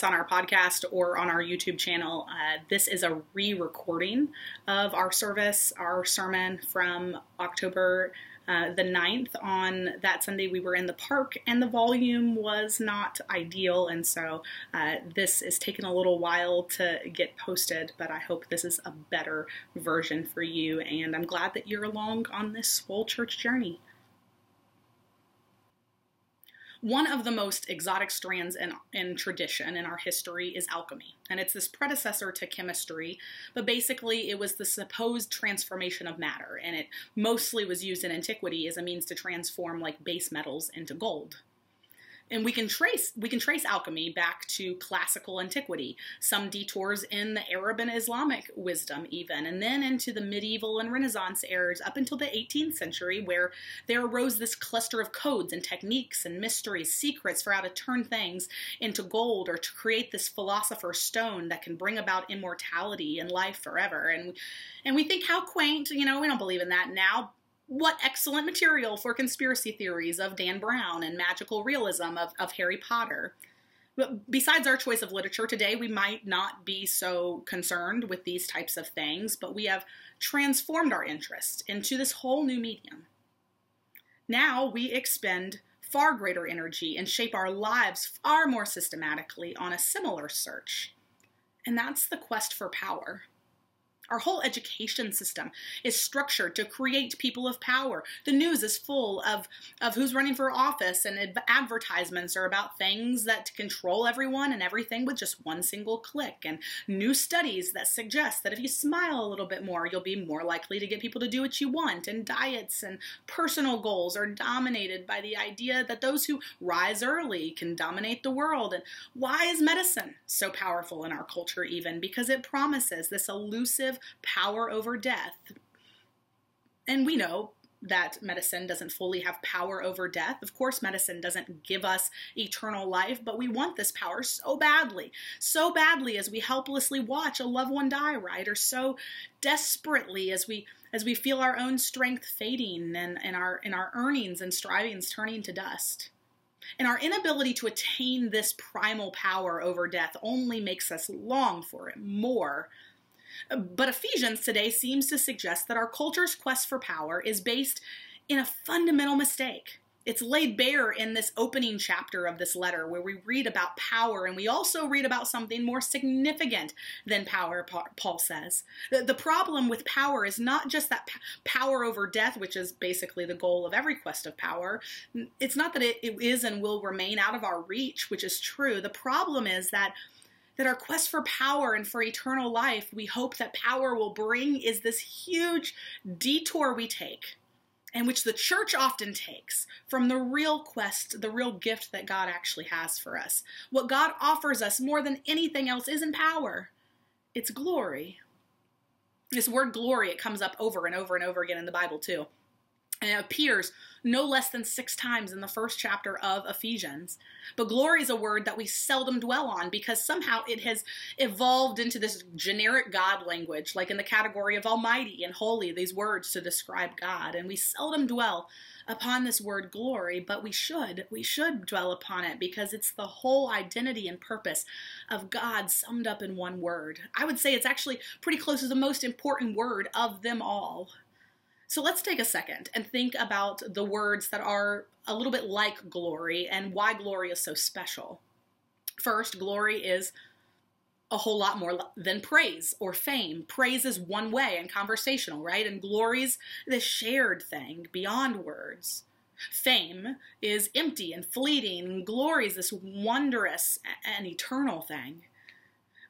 on our podcast or on our YouTube channel, uh, this is a re recording of our service, our sermon from October uh, the 9th. On that Sunday, we were in the park and the volume was not ideal, and so uh, this is taking a little while to get posted, but I hope this is a better version for you, and I'm glad that you're along on this Swole Church journey. One of the most exotic strands in, in tradition in our history is alchemy, and it's this predecessor to chemistry, but basically it was the supposed transformation of matter, and it mostly was used in antiquity as a means to transform like base metals into gold and we can trace we can trace alchemy back to classical antiquity some detours in the arab and islamic wisdom even and then into the medieval and renaissance eras up until the 18th century where there arose this cluster of codes and techniques and mysteries secrets for how to turn things into gold or to create this philosopher's stone that can bring about immortality and life forever. And and we think how quaint you know we don't believe in that now what excellent material for conspiracy theories of Dan Brown and magical realism of, of Harry Potter. But besides our choice of literature today, we might not be so concerned with these types of things, but we have transformed our interest into this whole new medium. Now we expend far greater energy and shape our lives far more systematically on a similar search. And that's the quest for power. Our whole education system is structured to create people of power. The news is full of, of who's running for office, and ad- advertisements are about things that control everyone and everything with just one single click. And new studies that suggest that if you smile a little bit more, you'll be more likely to get people to do what you want. And diets and personal goals are dominated by the idea that those who rise early can dominate the world. And why is medicine so powerful in our culture, even? Because it promises this elusive power over death. And we know that medicine doesn't fully have power over death. Of course, medicine doesn't give us eternal life, but we want this power so badly, so badly as we helplessly watch a loved one die, right? Or so desperately as we as we feel our own strength fading and, and our and our earnings and strivings turning to dust. And our inability to attain this primal power over death only makes us long for it more but Ephesians today seems to suggest that our culture's quest for power is based in a fundamental mistake. It's laid bare in this opening chapter of this letter where we read about power and we also read about something more significant than power, Paul says. The problem with power is not just that power over death, which is basically the goal of every quest of power. It's not that it is and will remain out of our reach, which is true. The problem is that that our quest for power and for eternal life, we hope that power will bring, is this huge detour we take, and which the church often takes from the real quest, the real gift that God actually has for us. What God offers us more than anything else isn't power, it's glory. This word glory, it comes up over and over and over again in the Bible, too. And it appears no less than six times in the first chapter of Ephesians. But glory is a word that we seldom dwell on because somehow it has evolved into this generic God language, like in the category of almighty and holy, these words to describe God. And we seldom dwell upon this word glory, but we should. We should dwell upon it because it's the whole identity and purpose of God summed up in one word. I would say it's actually pretty close to the most important word of them all. So let's take a second and think about the words that are a little bit like glory and why glory is so special. First, glory is a whole lot more than praise or fame. Praise is one way and conversational, right? And glory's the shared thing beyond words. Fame is empty and fleeting. Glory is this wondrous and eternal thing.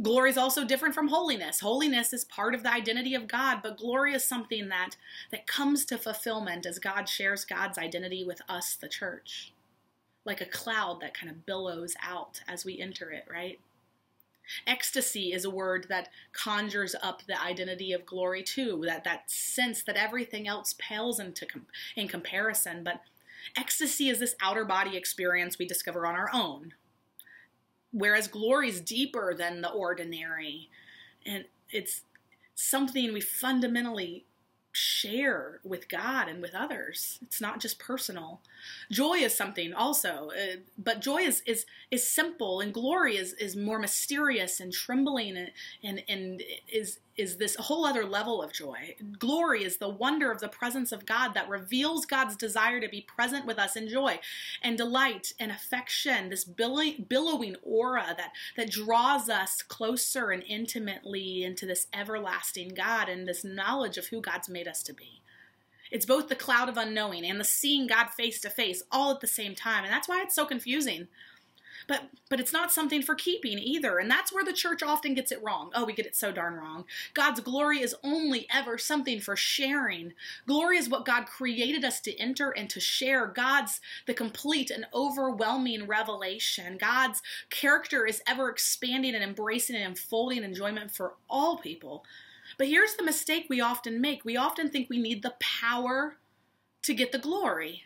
Glory is also different from holiness. Holiness is part of the identity of God, but glory is something that, that comes to fulfillment as God shares God's identity with us, the church. Like a cloud that kind of billows out as we enter it, right? Ecstasy is a word that conjures up the identity of glory too, that, that sense that everything else pales into in comparison. But ecstasy is this outer body experience we discover on our own, whereas glory is deeper than the ordinary and it's something we fundamentally share with God and with others. It's not just personal. Joy is something also, uh, but joy is, is is simple, and glory is is more mysterious and trembling, and and, and is is this whole other level of joy. Glory is the wonder of the presence of God that reveals God's desire to be present with us in joy and delight and affection, this billowing aura that, that draws us closer and intimately into this everlasting God and this knowledge of who God's made us to be. It's both the cloud of unknowing and the seeing God face to face all at the same time. And that's why it's so confusing but but it's not something for keeping either. And that's where the church often gets it wrong. Oh we get it so darn wrong. God's glory is only ever something for sharing. Glory is what god created us to enter and to share. God's the complete and overwhelming revelation. God's character is ever expanding and embracing and unfolding enjoyment for all people. But here's the mistake we often make. We often think we need the power to get the glory.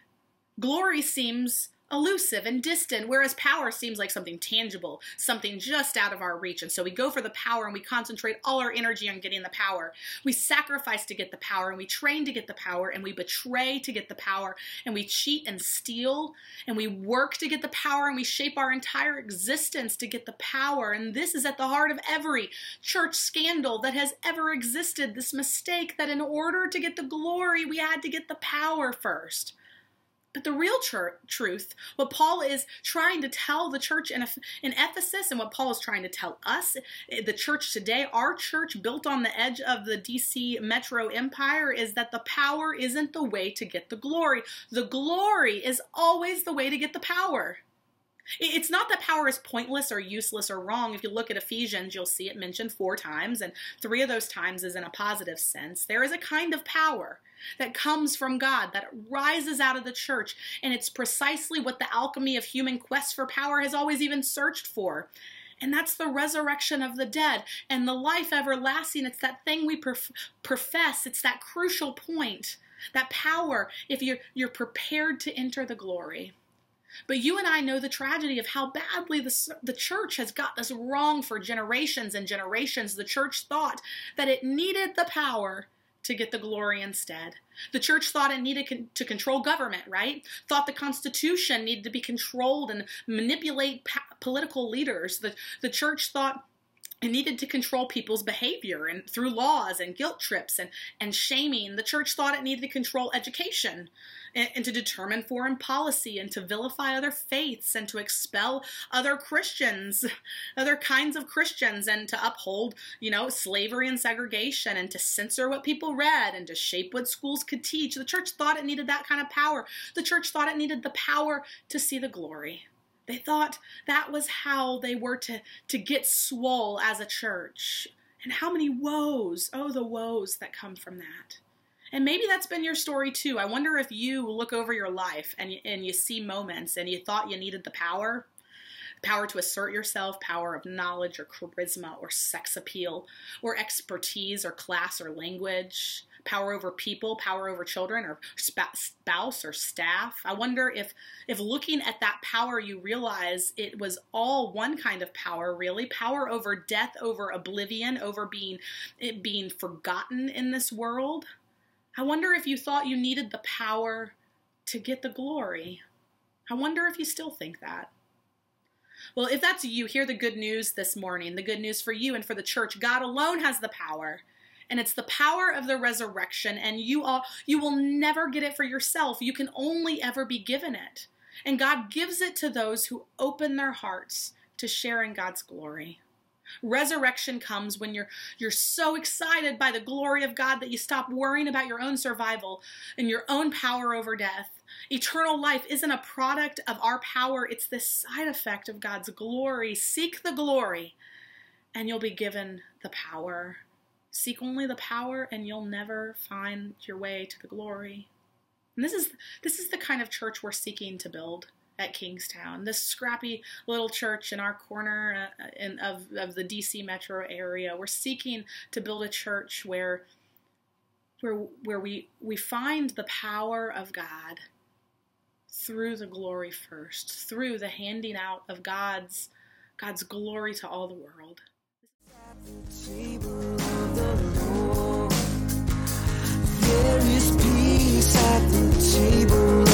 Glory seems elusive and distant, whereas power seems like something tangible, something just out of our reach. And so we go for the power and we concentrate all our energy on getting the power. We sacrifice to get the power and we train to get the power and we betray to get the power and we cheat and steal and we work to get the power and we shape our entire existence to get the power. And this is at the heart of every church scandal that has ever existed this mistake that in order to get the glory, we had to get the power first. But the real tr- truth, what Paul is trying to tell the church in, in Ephesus and what Paul is trying to tell us, eh, the church today, our church built on the edge of the DC metro empire, is that the power isn't the way to get the glory. The glory is always the way to get the power. It's not that power is pointless or useless or wrong. If you look at Ephesians, you'll see it mentioned four times, and three of those times is in a positive sense. There is a kind of power that comes from God, that rises out of the church. And it's precisely what the alchemy of human quest for power has always even searched for. And that's the resurrection of the dead and the life everlasting. It's that thing we prof- profess. It's that crucial point, that power, if you're, you're prepared to enter the glory. But you and I know the tragedy of how badly the, the church has got this wrong for generations and generations. The church thought that it needed the power to get the glory instead. The church thought it needed con- to control government, right? Thought the Constitution needed to be controlled and manipulate pa- political leaders. The, the church thought it needed to control people's behavior and through laws and guilt trips and, and shaming. The church thought it needed to control education and, and, to determine foreign policy and to vilify other faiths and to expel other Christians, other kinds of Christians, and to uphold, you know, slavery and segregation and to censor what people read and to shape what schools could teach. The church thought it needed that kind of power. The church thought it needed the power to see the glory. They thought that was how they were to, to get swole as a church. And how many woes, oh, the woes that come from that. And maybe that's been your story too. I wonder if you look over your life and and you see moments and you thought you needed the power power to assert yourself, power of knowledge or charisma or sex appeal or expertise or class or language. Power over people, power over children, or spouse or staff. I wonder if if looking at that power, you realize it was all one kind of power, really power over death, over oblivion, over being being forgotten in this world. I wonder if you thought you needed the power to get the glory. I wonder if you still think that. Well, if that's you, hear the good news this morning. The good news for you and for the church. God alone has the power. And it's the power of the resurrection, and you all you will never get it for yourself. You can only ever be given it. And God gives it to those who open their hearts to share in God's glory. Resurrection comes when you're you're so excited by the glory of God that you stop worrying about your own survival and your own power over death. Eternal life isn't a product of our power, it's the side effect of God's glory. Seek the glory and you'll be given the power. Seek only the power and you'll never find your way to the glory. And this is this is the kind of church we're seeking to build at Kingstown. this scrappy little church in our corner uh, in, of, of the DC metro area. We're seeking to build a church where, where, where we, we find the power of God through the glory first, through the handing out of God's, God's glory to all the world. There is peace at the table.